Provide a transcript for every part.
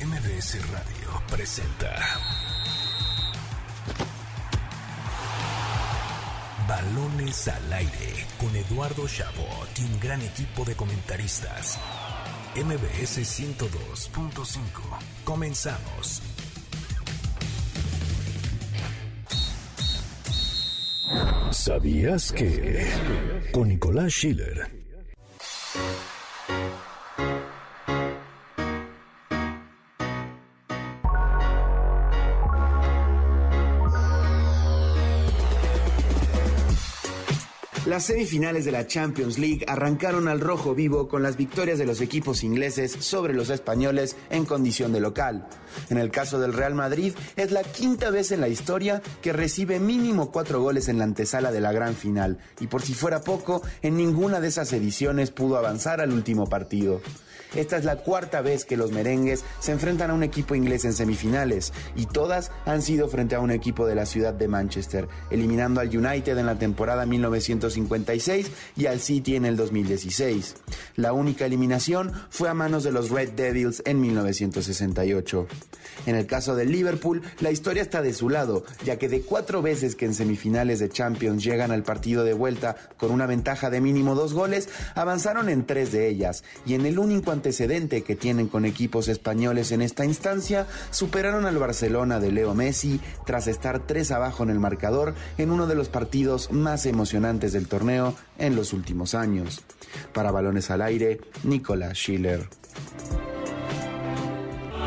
MBS Radio presenta Balones al aire con Eduardo Chabot y un gran equipo de comentaristas. MBS 102.5. Comenzamos. ¿Sabías que? Con Nicolás Schiller. Las semifinales de la Champions League arrancaron al rojo vivo con las victorias de los equipos ingleses sobre los españoles en condición de local. En el caso del Real Madrid, es la quinta vez en la historia que recibe mínimo cuatro goles en la antesala de la gran final, y por si fuera poco, en ninguna de esas ediciones pudo avanzar al último partido. Esta es la cuarta vez que los merengues se enfrentan a un equipo inglés en semifinales y todas han sido frente a un equipo de la ciudad de Manchester, eliminando al United en la temporada 1956 y al City en el 2016. La única eliminación fue a manos de los Red Devils en 1968. En el caso del Liverpool, la historia está de su lado, ya que de cuatro veces que en semifinales de Champions llegan al partido de vuelta con una ventaja de mínimo dos goles, avanzaron en tres de ellas, y en el único antecedente que tienen con equipos españoles en esta instancia, superaron al Barcelona de Leo Messi tras estar tres abajo en el marcador en uno de los partidos más emocionantes del torneo en los últimos años. Para balones al aire, Nicolás Schiller.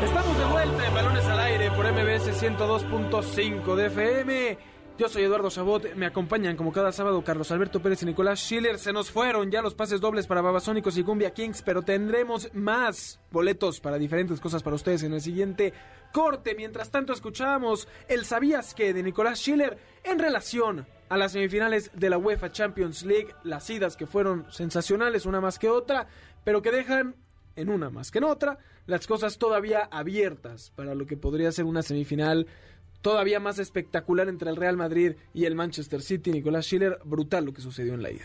Estamos de vuelta en Balones al Aire por MBS 102.5 de FM. Yo soy Eduardo Chabot, me acompañan como cada sábado Carlos Alberto Pérez y Nicolás Schiller. Se nos fueron ya los pases dobles para Babasónicos y Cumbia Kings, pero tendremos más boletos para diferentes cosas para ustedes en el siguiente corte. Mientras tanto escuchamos el Sabías que de Nicolás Schiller en relación a las semifinales de la UEFA Champions League, las idas que fueron sensacionales, una más que otra, pero que dejan en una más que en otra, las cosas todavía abiertas para lo que podría ser una semifinal todavía más espectacular entre el Real Madrid y el Manchester City. Nicolás Schiller, brutal lo que sucedió en la ida.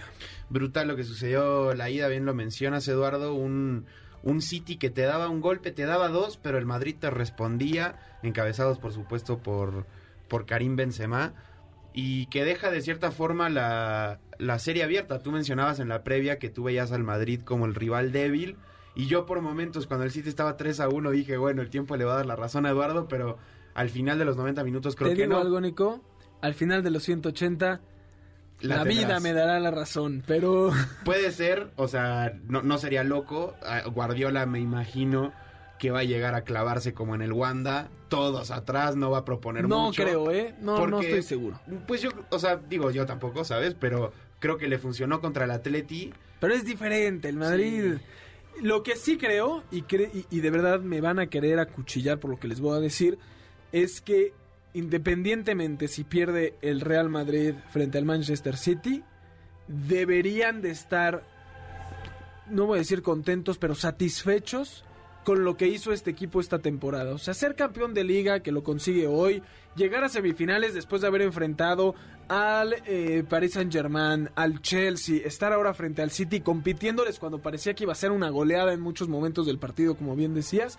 Brutal lo que sucedió la ida, bien lo mencionas Eduardo, un, un City que te daba un golpe, te daba dos, pero el Madrid te respondía, encabezados por supuesto por, por Karim Benzema. Y que deja de cierta forma la, la serie abierta. Tú mencionabas en la previa que tú veías al Madrid como el rival débil. Y yo por momentos, cuando el City estaba 3 a 1, dije, bueno, el tiempo le va a dar la razón a Eduardo, pero al final de los 90 minutos creo ¿Te que digo no. algo, Nico? Al final de los 180, la, La vida me dará la razón, pero... Puede ser, o sea, no, no sería loco. Ah, Guardiola me imagino que va a llegar a clavarse como en el Wanda, todos atrás, no va a proponer no mucho. creo, ¿eh? No, no estoy seguro. Pues yo, o sea, digo yo tampoco, ¿sabes? Pero creo que le funcionó contra el Atleti. Pero es diferente, el Madrid... Lo que sí creo, y, cre- y, y de verdad me van a querer acuchillar por lo que les voy a decir, es que independientemente si pierde el Real Madrid frente al Manchester City, deberían de estar, no voy a decir contentos, pero satisfechos con lo que hizo este equipo esta temporada. O sea, ser campeón de liga, que lo consigue hoy, llegar a semifinales después de haber enfrentado al eh, Paris Saint Germain, al Chelsea, estar ahora frente al City compitiéndoles cuando parecía que iba a ser una goleada en muchos momentos del partido, como bien decías.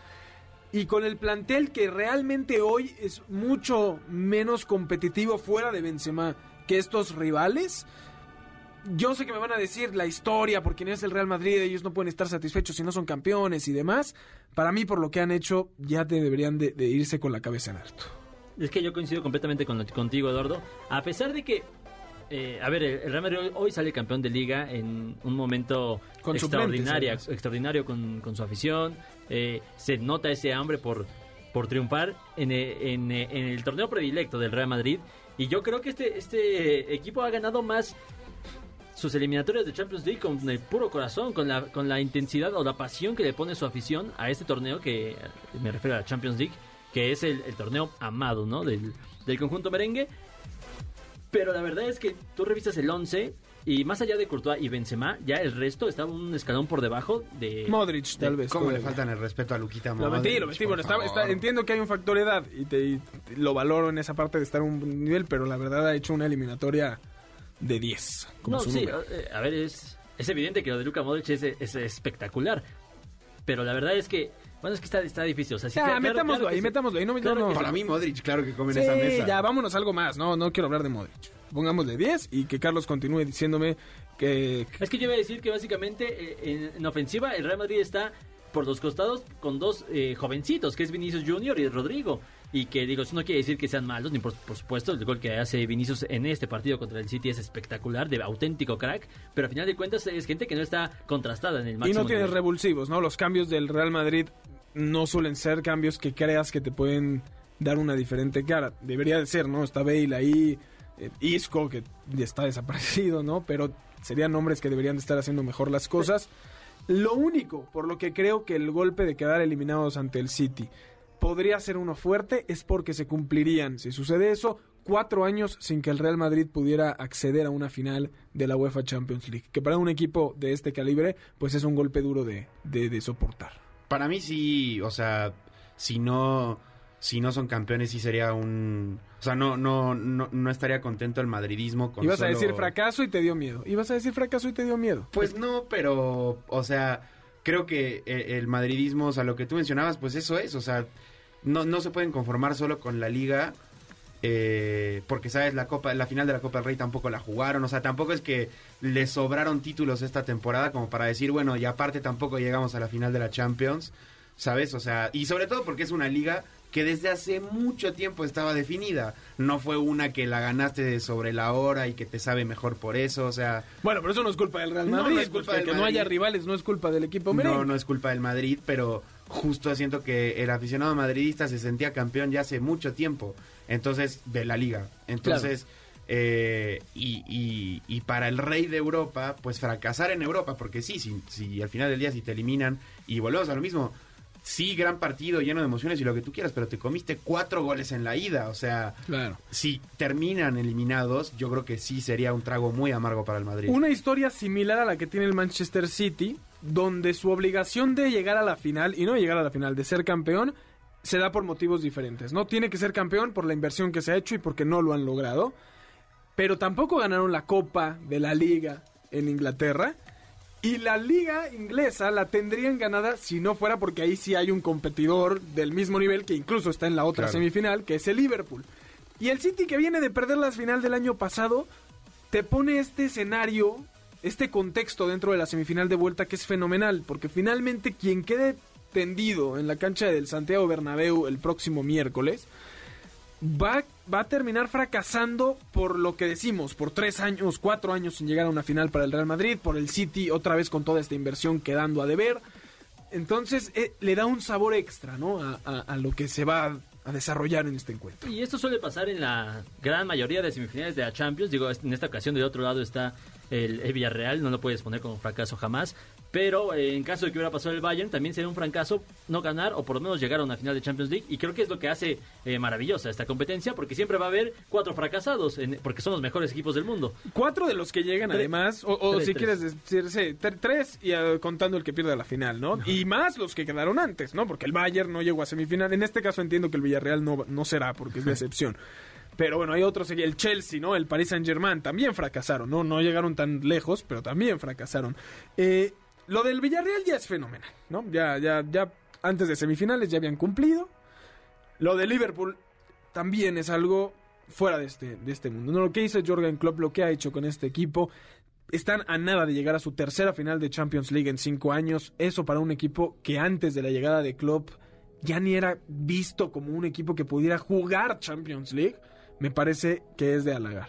Y con el plantel que realmente hoy es mucho menos competitivo fuera de Benzema que estos rivales, yo sé que me van a decir la historia, porque no es el Real Madrid, ellos no pueden estar satisfechos si no son campeones y demás. Para mí, por lo que han hecho, ya te deberían de, de irse con la cabeza en alto. Es que yo coincido completamente con, contigo, Eduardo. A pesar de que, eh, a ver, el Real Madrid hoy, sale campeón de liga en un momento Con extraordinario, extraordinario con, con su afición. Eh, se nota ese hambre por, por triunfar en, eh, en, en el torneo predilecto del Real Madrid. Y yo creo que este, este equipo ha ganado más sus eliminatorias de Champions League con el puro corazón, con la, con la intensidad o la pasión que le pone su afición a este torneo que me refiero a la Champions League, que es el, el torneo amado, ¿no? Del, del conjunto merengue. Pero la verdad es que tú revisas el 11 y más allá de Courtois y Benzema, ya el resto estaba un escalón por debajo de... Modric, tal vez. ¿Cómo le faltan el respeto a Luquita Lo Modric? metí, lo metí. Bueno, está- entiendo que hay un factor edad y, te, y lo valoro en esa parte de estar a un nivel, pero la verdad ha hecho una eliminatoria de 10. Como No, su sí, número. eh, a ver, es, es evidente que lo de Luka Modric es, es espectacular. Pero la verdad es que Bueno, es que está, está difícil. O sea, sí, Ya, claro- claro- metámoslo claro ahí, sí. metámoslo ahí. No, Claro no, no. Para mí Modric, claro que come en Sí, esa mesa. ya, vámonos a algo más. No, no quiero hablar de Modric. Pongámosle 10 y que Carlos continúe diciéndome que... Es que yo iba a decir que básicamente eh, en, en ofensiva el Real Madrid está por los costados con dos eh, jovencitos, que es Vinicius Junior y Rodrigo. Y que digo, eso no quiere decir que sean malos, ni por, por supuesto, el gol que hace Vinicius en este partido contra el City es espectacular, de auténtico crack, pero al final de cuentas es gente que no está contrastada en el Y máximo no tienes nivel. revulsivos, ¿no? Los cambios del Real Madrid no suelen ser cambios que creas que te pueden dar una diferente cara. Debería de ser, ¿no? Está Bale ahí, eh, Isco, que ya está desaparecido, ¿no? Pero serían nombres que deberían de estar haciendo mejor las cosas. Lo único por lo que creo que el golpe de quedar eliminados ante el City podría ser uno fuerte es porque se cumplirían, si sucede eso, cuatro años sin que el Real Madrid pudiera acceder a una final de la UEFA Champions League. Que para un equipo de este calibre, pues es un golpe duro de, de, de soportar. Para mí sí, o sea, si no si no son campeones sí sería un o sea, no no no, no estaría contento el madridismo con Ibas a solo- decir fracaso y te dio miedo. Ibas a decir fracaso y te dio miedo. Pues no, pero o sea, creo que eh, el madridismo, o sea, lo que tú mencionabas, pues eso es, o sea, no no se pueden conformar solo con la liga eh, porque sabes la copa la final de la Copa del Rey tampoco la jugaron. O sea tampoco es que les sobraron títulos esta temporada como para decir bueno y aparte tampoco llegamos a la final de la Champions sabes o sea y sobre todo porque es una liga que desde hace mucho tiempo estaba definida. No fue una que la ganaste sobre la hora y que te sabe mejor por eso o sea. Bueno, pero eso no es culpa del Real Madrid. no es culpa del que no haya rivales no es culpa del equipo merengue. no, no es culpa del Madrid, pero justo siento que el aficionado madridista se sentía campeón ya hace mucho tiempo, entonces, de la liga. Entonces, eh, y, y- y para el rey de Europa, pues fracasar en Europa, porque sí, si, si al final del día si te eliminan y volvemos a lo mismo, sí, gran partido lleno de emociones y lo que tú quieras, pero te comiste cuatro goles en la ida, o sea, Claro. si terminan eliminados, yo creo que sí sería un trago muy amargo para el Madrid. Una historia similar a la que tiene el Manchester City, donde su obligación de llegar a la final, y no llegar a la final, de ser campeón, se da por motivos diferentes, ¿no? Tiene que ser campeón por la inversión que se ha hecho y porque no lo han logrado, pero tampoco ganaron la Copa de la Liga en Inglaterra. Y la liga inglesa la tendrían ganada si no fuera porque ahí sí hay un competidor del mismo nivel que incluso está en la otra Claro. semifinal, que es el Liverpool. Y el City que viene de perder la final del año pasado, te pone este escenario, este contexto dentro de la semifinal de vuelta que es fenomenal, porque finalmente quien quede tendido en la cancha del Santiago Bernabéu el próximo miércoles va, va a terminar fracasando por lo que decimos, por tres años, cuatro años sin llegar a una final para el Real Madrid, por el City otra vez con toda esta inversión quedando a deber. Entonces eh, le da un sabor extra, ¿no? A, lo que se va a, desarrollar en este encuentro. Y esto suele pasar en la gran mayoría de semifinales de la Champions. Digo, en esta ocasión del otro lado está el, el Villarreal, no lo puedes poner como fracaso jamás. Pero eh, en caso de que hubiera pasado el Bayern, también sería un fracaso no ganar o por lo menos llegar a una final de Champions League. Y creo que es lo que hace eh, maravillosa esta competencia, porque siempre va a haber cuatro fracasados, en- porque son los mejores equipos del mundo. Cuatro de los que llegan Tres. además, o, o Tres, si tres. quieres decir, sí, tre- tres y eh, contando el que pierde la final, ¿no? Y más los que quedaron antes, ¿no? Porque el Bayern no llegó a semifinal. En este caso entiendo que el Villarreal no, no será porque es de excepción. Pero bueno, hay otros, el Chelsea, ¿no? El Paris Saint Germain también fracasaron, ¿no? No llegaron tan lejos, pero también fracasaron. Eh, lo del Villarreal ya es fenomenal, ¿no? Ya, ya, ya antes de semifinales ya habían cumplido. Lo de Liverpool también es algo fuera de este, de este mundo. ¿no? Lo que hizo Jorgen Klopp, lo que ha hecho con este equipo, están a nada de llegar a su tercera final de Champions League en cinco años. Eso para un equipo que antes de la llegada de Klopp ya ni era visto como un equipo que pudiera jugar Champions League, me parece que es de halagar.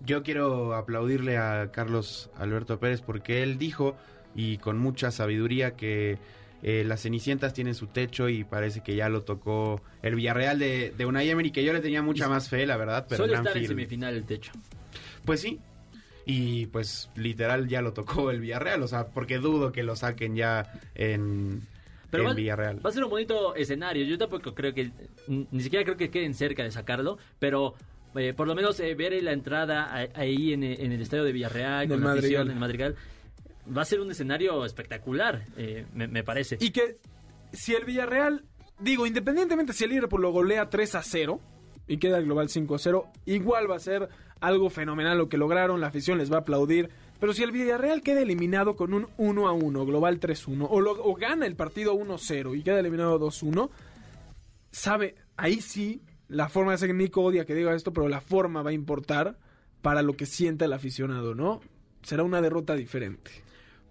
Yo quiero aplaudirle a Carlos Alberto Pérez porque él dijo, y con mucha sabiduría, que eh, las Cenicientas tienen su techo y parece que ya lo tocó el Villarreal de, de Unai Emery, que yo le tenía mucha más fe, la verdad, pero en estar en semifinal el techo. Pues sí. Y pues literal ya lo tocó el Villarreal, o sea, porque dudo que lo saquen ya en, Pero en va, Villarreal. va a ser un bonito escenario. Yo tampoco creo que, ni siquiera creo que queden cerca de sacarlo, pero eh, por lo menos eh, ver la entrada a- ahí en, eh, en el estadio de Villarreal, con la afición en Madrigal, va a ser un escenario espectacular, eh, me, me parece. Y que si el Villarreal, digo, independientemente si el Liverpool lo golea 3 a 0 y queda el global 5 a 0, igual va a ser algo fenomenal lo que lograron, la afición les va a aplaudir. Pero si el Villarreal queda eliminado con un 1 a 1, global 3-1, o, o gana el partido 1-0 y queda eliminado 2-1, sabe, ahí sí, la forma de ser Nico odia que diga esto, pero la forma va a importar para lo que sienta el aficionado, ¿no? Será una derrota diferente.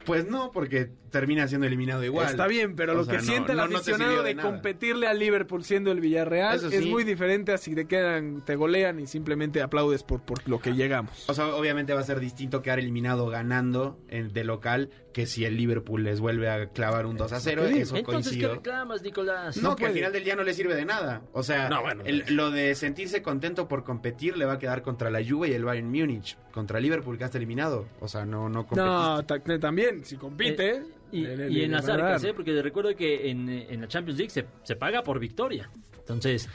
Pues no, porque termina siendo eliminado igual. Está bien, pero O lo sea, que no- siente el no- aficionado de, competirle al Liverpool siendo el Villarreal es muy diferente a si te quedan, te golean y simplemente aplaudes por, por lo que llegamos. O sea, obviamente va a ser distinto quedar eliminado ganando en- de local que si el Liverpool les vuelve a clavar un 2 a 0. que digo. Eso Entonces, ¿qué coincido. reclamas, Nicolás? No, No que al puede. final del día no le sirve de nada. O sea, No, bueno, el- lo de sentirse contento por competir le va a quedar contra la Juve y el Bayern Múnich. Contra Liverpool que está eliminado. O sea, no, no competiste. No, ta- también, si compite. Eh, Y, le- le- y en las arcas. ¿eh? Porque recuerdo que en, en la Champions League se, se paga por victoria. Entonces,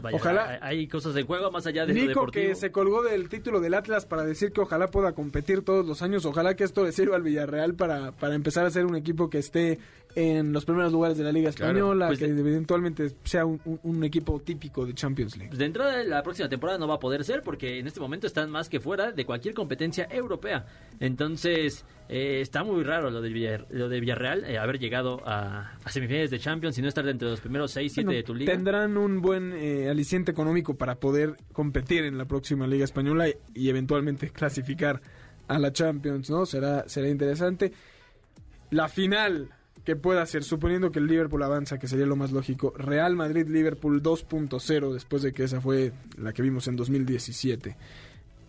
vaya, Ojalá- hay, cosas de juego más allá de lo Nico deportivo. que se colgó del título del Atlas para decir que ojalá pueda competir todos los años, ojalá que esto le sirva al Villarreal para, para empezar a ser un equipo que esté en los primeros lugares de la Liga Claro, Española, pues que de- eventualmente sea un, un- un equipo típico de Champions League. Pues de entrada, la próxima temporada no va a poder ser porque en este momento están más que fuera de cualquier competencia europea. Entonces, eh, está muy raro lo de, Villar- lo de Villarreal, eh, haber llegado a, a semifinales de Champions y no estar dentro de los primeros 6, 7 Bueno, de tu liga. Tendrán un buen eh, aliciente económico para poder competir en la próxima Liga Española y, y eventualmente clasificar a la Champions, ¿no? Será, será interesante. La final que pueda ser, suponiendo que el Liverpool avanza, que sería lo más lógico, Real Madrid-Liverpool 2.0, después de que esa fue la que vimos en 2017.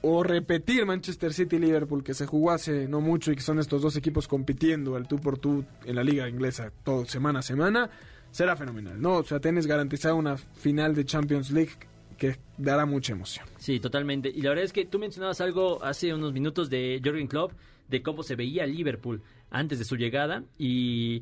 O repetir Manchester City-Liverpool, que se jugó hace no mucho y que son estos dos equipos compitiendo al tú por tú en la liga inglesa todo semana a semana, será fenomenal, ¿no? O sea, tienes garantizada una final de Champions League que dará mucha emoción. Sí, totalmente. Y la verdad es que tú mencionabas algo hace unos minutos de Jürgen Klopp, de cómo se veía Liverpool antes de su llegada. Y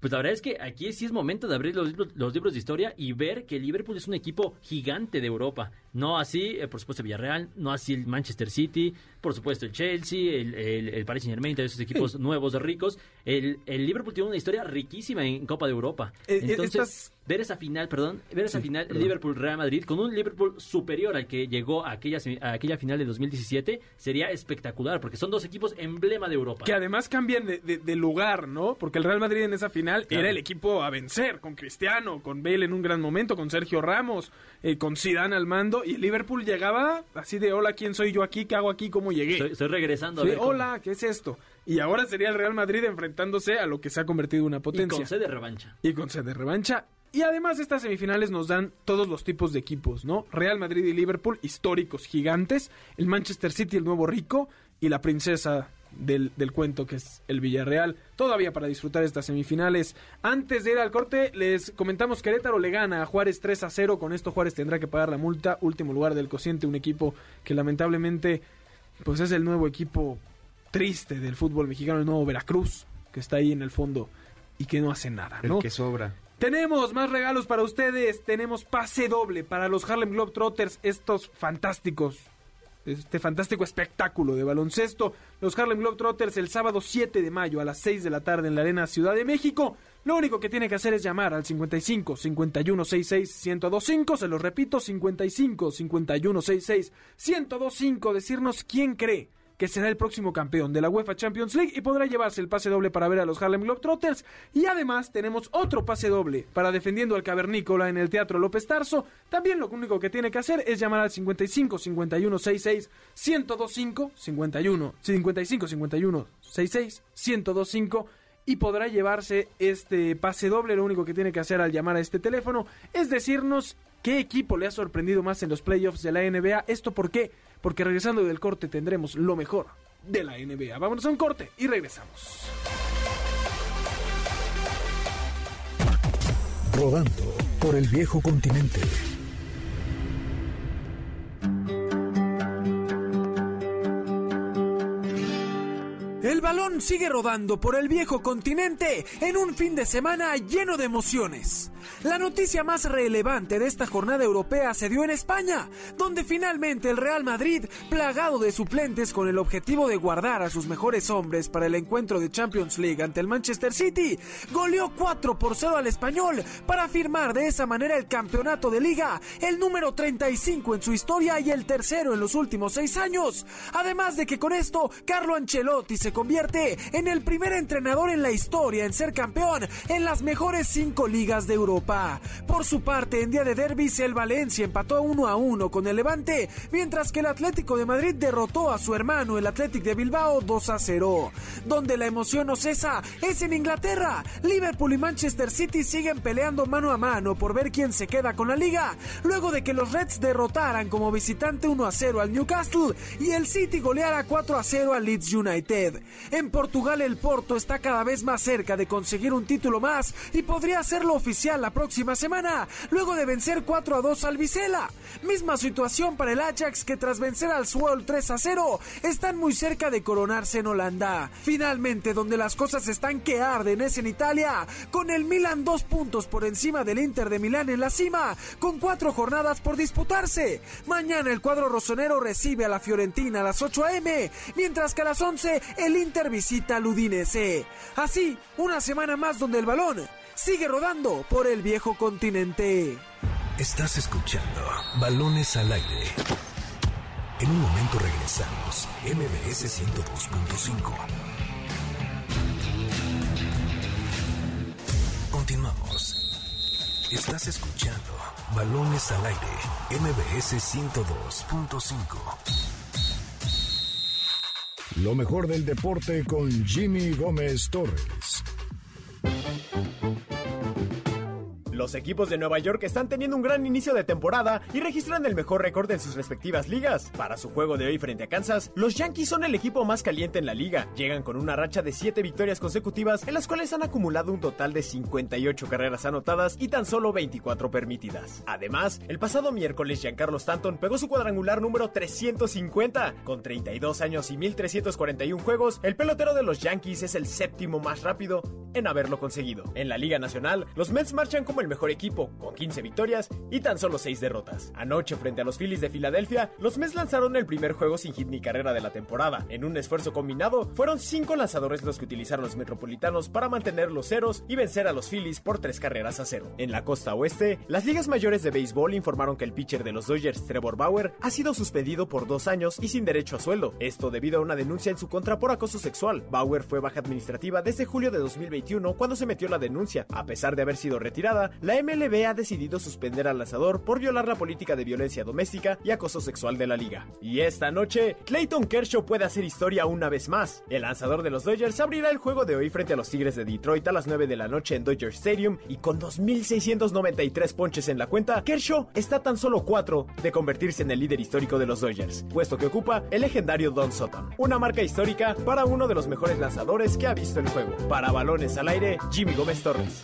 pues la verdad es que aquí sí es momento de abrir los libros, los libros de historia y ver que Liverpool es un equipo gigante de Europa. No así, eh, por supuesto, Villarreal, no así el Manchester City, por supuesto el Chelsea, el, el, el Paris Saint Germain, todos esos equipos nuevos, ricos. El, el Liverpool tiene una historia riquísima en Copa de Europa. Eh, eh, Entonces, estas- ver esa final, perdón, ver esa Sí, final. Liverpool-Real Madrid con un Liverpool superior al que llegó a aquella, a aquella final de 2017 sería espectacular porque son dos equipos emblema de Europa. Que además cambian de, de- de lugar, ¿no? Porque el Real Madrid en esa final Claro. era el equipo a vencer, con Cristiano, con Bale en un gran momento, con Sergio Ramos, eh, con Zidane al mando, y el Liverpool llegaba así de, hola, ¿quién soy yo aquí? ¿Qué hago aquí? ¿Cómo llegué? Estoy, estoy regresando Sí, a ver cómo- hola, ¿qué es esto? Y ahora sería el Real Madrid enfrentándose a lo que se ha convertido en una y potencia. con sed de revancha. y con sed de revancha. Y además estas semifinales nos dan todos los tipos de equipos, ¿no? Real Madrid y Liverpool, históricos gigantes, el Manchester City, el nuevo rico, y la princesa del, del cuento que es el Villarreal. Todavía para disfrutar estas semifinales. Antes de ir al corte, les comentamos que Querétaro le gana a Juárez 3 a 0. Con esto Juárez tendrá que pagar la multa. Último lugar del cociente, un equipo que lamentablemente pues es el nuevo equipo triste del fútbol mexicano, el nuevo Veracruz, que está ahí en el fondo y que no hace nada, El ¿no? que sobra. Tenemos más regalos para ustedes. Tenemos pase doble para los Harlem Globetrotters, estos fantásticos. Este fantástico espectáculo de baloncesto. Los Harlem Globetrotters el sábado 7 de mayo a las 6 de la tarde en la Arena Ciudad de México. Lo único que tiene que hacer es llamar al 55 51 66 1025. Se los repito, 55 51 66 1025. Decirnos quién cree que será el próximo campeón de la UEFA Champions League y podrá llevarse el pase doble para ver a los Harlem Globetrotters. Y además tenemos otro pase doble para defendiendo al Cavernícola en el Teatro López Tarso. También lo único que tiene que hacer es llamar al 55 51 66 1025 51 55 51 66 1025 y podrá llevarse este pase doble. Lo único que tiene que hacer al llamar a este teléfono es decirnos qué equipo le ha sorprendido más en los playoffs de la NBA. ¿Esto por qué? Porque regresando del corte tendremos lo mejor de la NBA. Vámonos a un corte y regresamos. Rodando por el viejo continente. El balón sigue rodando por el viejo continente en un fin de semana lleno de emociones. La noticia más relevante de esta jornada europea se dio en España, donde finalmente el Real Madrid, plagado de suplentes con el objetivo de guardar a sus mejores hombres para el encuentro de Champions League ante el Manchester City, goleó 4 por 0 al español para firmar de esa manera el campeonato de liga, el número 35 en su historia y el tercero en los últimos seis años. Además de que con esto, Carlo Ancelotti se convierte en el primer entrenador en la historia en ser campeón en las mejores cinco ligas de Europa. Por su parte, en día de derbis, el Valencia empató 1 a 1 con el Levante, mientras que el Atlético de Madrid derrotó a su hermano, el Atlético de Bilbao, 2 a 0. Donde la emoción no cesa es en Inglaterra. Liverpool y Manchester City siguen peleando mano a mano por ver quién se queda con la liga, luego de que los Reds derrotaran como visitante 1 a 0 al Newcastle y el City goleara 4 a 0 al Leeds United. En Portugal el Porto está cada vez más cerca de conseguir un título más y podría hacerlo oficial la próxima semana, luego de vencer 4 a 2 al Vizela. Misma situación para el Ajax que tras vencer al Swell 3 a 0 están muy cerca de coronarse en Holanda. Finalmente, donde las cosas están que arden es en Italia, con el Milan dos puntos por encima del Inter de Milán en la cima, con cuatro jornadas por disputarse. Mañana el cuadro rosonero recibe a la Fiorentina a las 8 a.m., mientras que a las 11 el Inter visita al Udinese. Así, una semana más donde el balón sigue rodando por el viejo continente. Estás escuchando Balones al aire. En un momento regresamos. MBS 102.5. Continuamos. Estás escuchando Balones al aire. MBS 102.5. Lo mejor del deporte con Jimmy Gómez Torres. Thank you. Los equipos de Nueva York están teniendo un gran inicio de temporada y registran el mejor récord en sus respectivas ligas. Para su juego de hoy frente a Kansas, los Yankees son el equipo más caliente en la liga. Llegan con una racha de 7 victorias consecutivas en las cuales han acumulado un total de 58 carreras anotadas y tan solo 24 permitidas. Además, el pasado miércoles Giancarlo Stanton pegó su cuadrangular número 350. Con 32 años y 1341 juegos, el pelotero de los Yankees es el séptimo más rápido en haberlo conseguido. En la Liga Nacional, los Mets marchan como el mejor equipo, con 15 victorias y tan solo 6 derrotas. Anoche, frente a los Phillies de Filadelfia, los Mets lanzaron el primer juego sin hit ni carrera de la temporada. En un esfuerzo combinado, fueron 5 lanzadores los que utilizaron los metropolitanos para mantener los ceros y vencer a los Phillies por 3 carreras a cero. En la costa oeste, las ligas mayores de béisbol informaron que el pitcher de los Dodgers, Trevor Bauer, ha sido suspendido por dos años y sin derecho a sueldo. Esto debido a una denuncia en su contra por acoso sexual. Bauer fue baja administrativa desde julio de 2021 cuando se metió la denuncia. A pesar de haber sido retirada, la MLB ha decidido suspender al lanzador por violar la política de violencia doméstica y acoso sexual de la liga. Y esta noche, Clayton Kershaw puede hacer historia una vez más. El lanzador de los Dodgers abrirá el juego de hoy frente a los Tigres de Detroit a las 9 de la noche en Dodger Stadium y con 2.693 ponches en la cuenta, Kershaw está tan solo 4 de convertirse en el líder histórico de los Dodgers, puesto que ocupa el legendario Don Sutton, una marca histórica para uno de los mejores lanzadores que ha visto el juego. Para balones al aire, Jimmy Gómez Torres.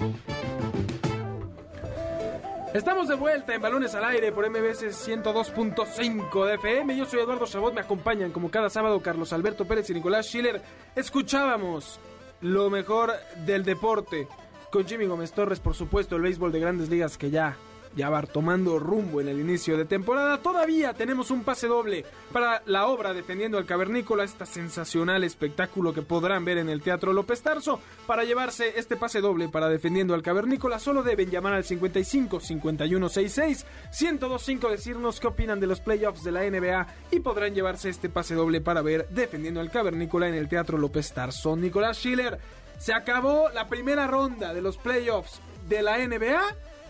Estamos de vuelta en Balones al Aire por MBS 102.5 de FM. Yo soy Eduardo Chabot, me acompañan como cada sábado Carlos Alberto Pérez y Nicolás Schiller. Escuchábamos lo mejor del deporte con Jimmy Gómez Torres, por supuesto, el béisbol de grandes ligas que ya ya va tomando rumbo en el inicio de temporada. Todavía tenemos un pase doble para la obra Defendiendo al Cavernícola, este sensacional espectáculo que podrán ver en el Teatro López Tarso. Para llevarse este pase doble para Defendiendo al Cavernícola, solo deben llamar al 55 51 66 1025 decirnos qué opinan de los playoffs de la NBA y podrán llevarse este pase doble para ver Defendiendo al Cavernícola en el Teatro López Tarso. Nicolás Schiller, se acabó la primera ronda de los playoffs de la NBA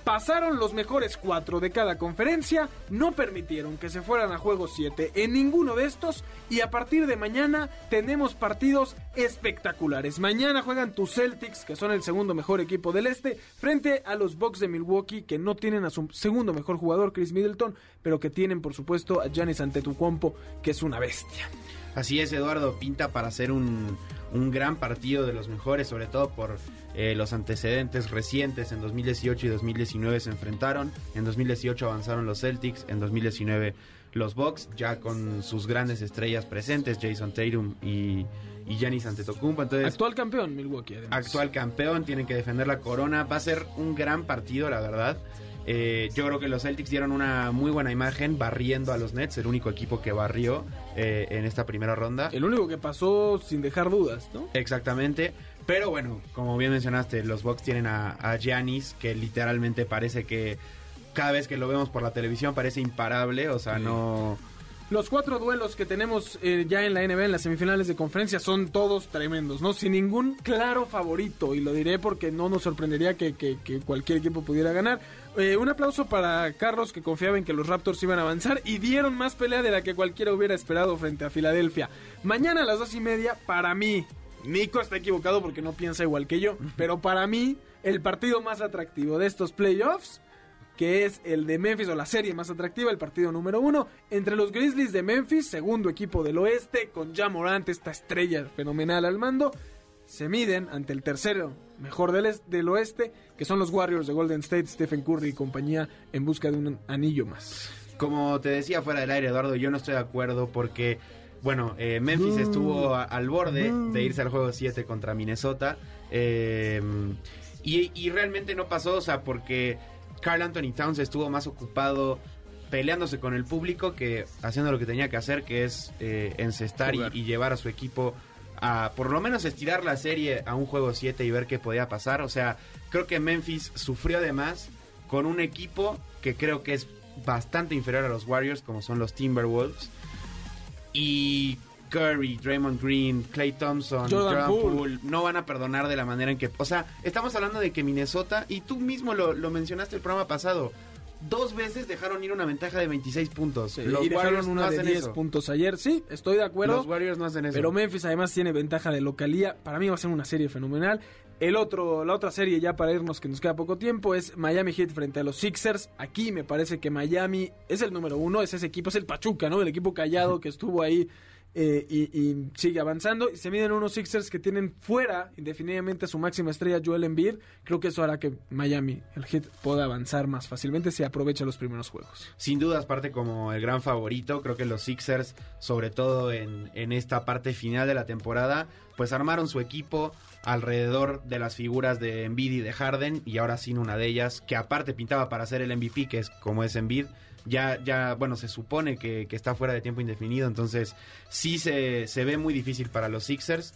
Pasaron los mejores cuatro de cada conferencia, no permitieron que se fueran a juego 7 en ninguno de estos y a partir de mañana tenemos partidos espectaculares. Mañana juegan tus Celtics, que son el segundo mejor equipo del este, frente a los Bucks de Milwaukee, que no tienen a su segundo mejor jugador, Chris Middleton, pero que tienen por supuesto a Giannis Antetokounmpo, que es una bestia. Así es, Eduardo, pinta para ser un, un gran partido de los mejores, sobre todo por eh, los antecedentes recientes. En 2018 y 2019 se enfrentaron, en 2018 avanzaron los Celtics, en 2019 los Bucks, ya con sus grandes estrellas presentes, Jason Tatum y, y Giannis Antetokounmpo. Entonces, Actual campeón Milwaukee, además. actual campeón, tienen que defender la corona. Va a ser un gran partido, la verdad. Eh, yo creo que los Celtics dieron una muy buena imagen barriendo a los Nets, el único equipo que barrió eh, en esta primera ronda. El único que pasó sin dejar dudas, ¿no? Exactamente. Pero bueno, como bien mencionaste, los Bucks tienen a, a Giannis, que literalmente parece que cada vez que lo vemos por la televisión parece imparable. O sea, no. Los cuatro duelos que tenemos eh, ya en la NBA en las semifinales de conferencia son todos tremendos, ¿no? Sin ningún claro favorito, y lo diré porque no nos sorprendería que, que- que cualquier equipo pudiera ganar. Eh, un aplauso para Carlos que confiaba en que los Raptors iban a avanzar y dieron más pelea de la que cualquiera hubiera esperado frente a Filadelfia. Mañana a las dos y media, para mí, Nico está equivocado porque no piensa igual que yo, pero para mí, el partido más atractivo de estos playoffs que es el de Memphis o la serie más atractiva, el partido número uno, entre los Grizzlies de Memphis, segundo equipo del oeste, con Ja Morant, esta estrella fenomenal al mando, se miden ante el tercero mejor del, del oeste, que son los Warriors de Golden State, Stephen Curry y compañía, en busca de un anillo más. Como te decía fuera del aire, Eduardo, yo no estoy de acuerdo porque, bueno, eh, Memphis estuvo a- al borde de irse al juego 7 contra Minnesota. eh, y, y realmente no pasó, o sea, porque Carl Anthony Towns estuvo más ocupado peleándose con el público que haciendo lo que tenía que hacer, que es eh, encestar y, y llevar a su equipo a por lo menos estirar la serie a un juego 7 y ver qué podía pasar. O sea, creo que Memphis sufrió además con un equipo que creo que es bastante inferior a los Warriors, como son los Timberwolves. Y Curry, Draymond Green, Clay Thompson, Jordan Poole. Poole, no van a perdonar de la manera en que... O sea, estamos hablando de que Minnesota, y tú mismo lo, lo mencionaste el programa pasado, dos veces dejaron ir una ventaja de 26 puntos. los y Warriors no de hacen 10 eso. puntos ayer, sí, estoy de acuerdo. Los Warriors no hacen eso. Pero Memphis además tiene ventaja de localía. Para mí va a ser una serie fenomenal. El otro, la otra serie ya para irnos que nos queda poco tiempo es Miami Heat frente a los Sixers. Aquí me parece que Miami es el número uno, es ese equipo, es el Pachuca, ¿no? El equipo callado que estuvo ahí eh, y, sigue avanzando. Y se miden unos Sixers que tienen fuera indefinidamente a su máxima estrella Joel Embiid. Creo que eso hará que Miami, el Heat, pueda avanzar más fácilmente si aprovecha los primeros juegos. Sin dudas, parte como el gran favorito. Creo que los Sixers, sobre todo en, en esta parte final de la temporada, pues armaron su equipo alrededor de las figuras de Embiid y de Harden. Y ahora sin una de ellas, que aparte pintaba para ser el MVP, que es como es Embiid. Ya, ya, bueno, se supone que, que está fuera de tiempo indefinido. Entonces, sí se, se ve muy difícil para los Sixers.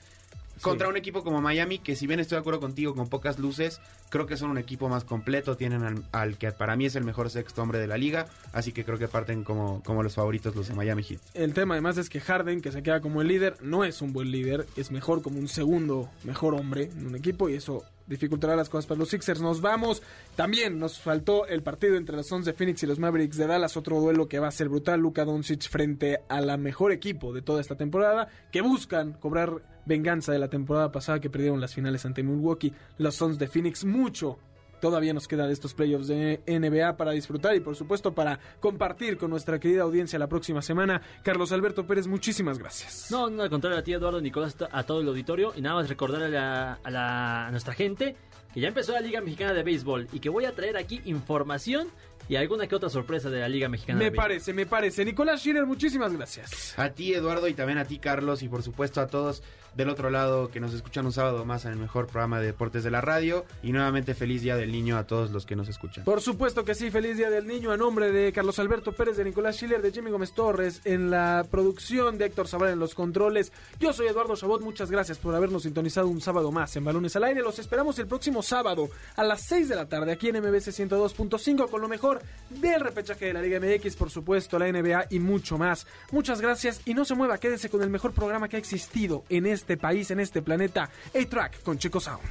Contra un equipo como Miami, que si bien estoy de acuerdo contigo con pocas luces, creo que son un equipo más completo, tienen al, al que para mí es el mejor sexto hombre de la liga, así que creo que parten como, como los favoritos los de Miami Heat. El tema además es que Harden, que se queda como el líder, no es un buen líder, es mejor como un segundo mejor hombre en un equipo y eso dificultará las cosas para los Sixers. Nos vamos. También nos faltó el partido entre los Suns de Phoenix y los Mavericks de Dallas, otro duelo que va a ser brutal. Luka Doncic frente a la mejor equipo de toda esta temporada, que buscan cobrar venganza de la temporada pasada que perdieron las finales ante Milwaukee. Los Suns de Phoenix mucho Todavía nos queda de estos playoffs de NBA para disfrutar y por supuesto para compartir con nuestra querida audiencia la próxima semana. Carlos Alberto Pérez, muchísimas gracias. No, no, al contrario, a ti, Eduardo, Nicolás, a todo el auditorio. Y nada más recordarle a, a la- a nuestra gente que ya empezó la Liga Mexicana de Béisbol y que voy a traer aquí información y alguna que otra sorpresa de la Liga Mexicana Me parece, me parece. Nicolás Schiller, muchísimas gracias. A ti Eduardo y también a ti Carlos y por supuesto a todos del otro lado que nos escuchan un sábado más en el mejor programa de deportes de la radio y nuevamente feliz día del niño a todos los que nos escuchan. Por supuesto que sí, feliz Día del Niño a nombre de Carlos Alberto Pérez, de Nicolás Schiller, de Jimmy Gómez Torres, en la producción de Héctor Zavala en los controles. Yo soy Eduardo Chabot, muchas gracias por habernos sintonizado un sábado más en Balones al Aire. Los esperamos el próximo sábado a las 6 de la tarde aquí en MBC 102.5 con lo mejor del repechaje de la Liga MX, por supuesto, la NBA y mucho más. Muchas gracias y no se mueva, quédese con el mejor programa que ha existido en este país, en este planeta, A-Track con Chico Sound.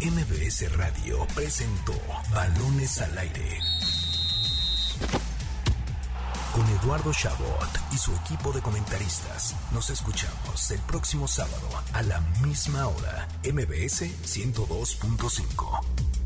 MBS Radio presentó Balones al Aire. Con Eduardo Chabot y su equipo de comentaristas. Nos escuchamos el próximo sábado a la misma hora. MBS 102.5.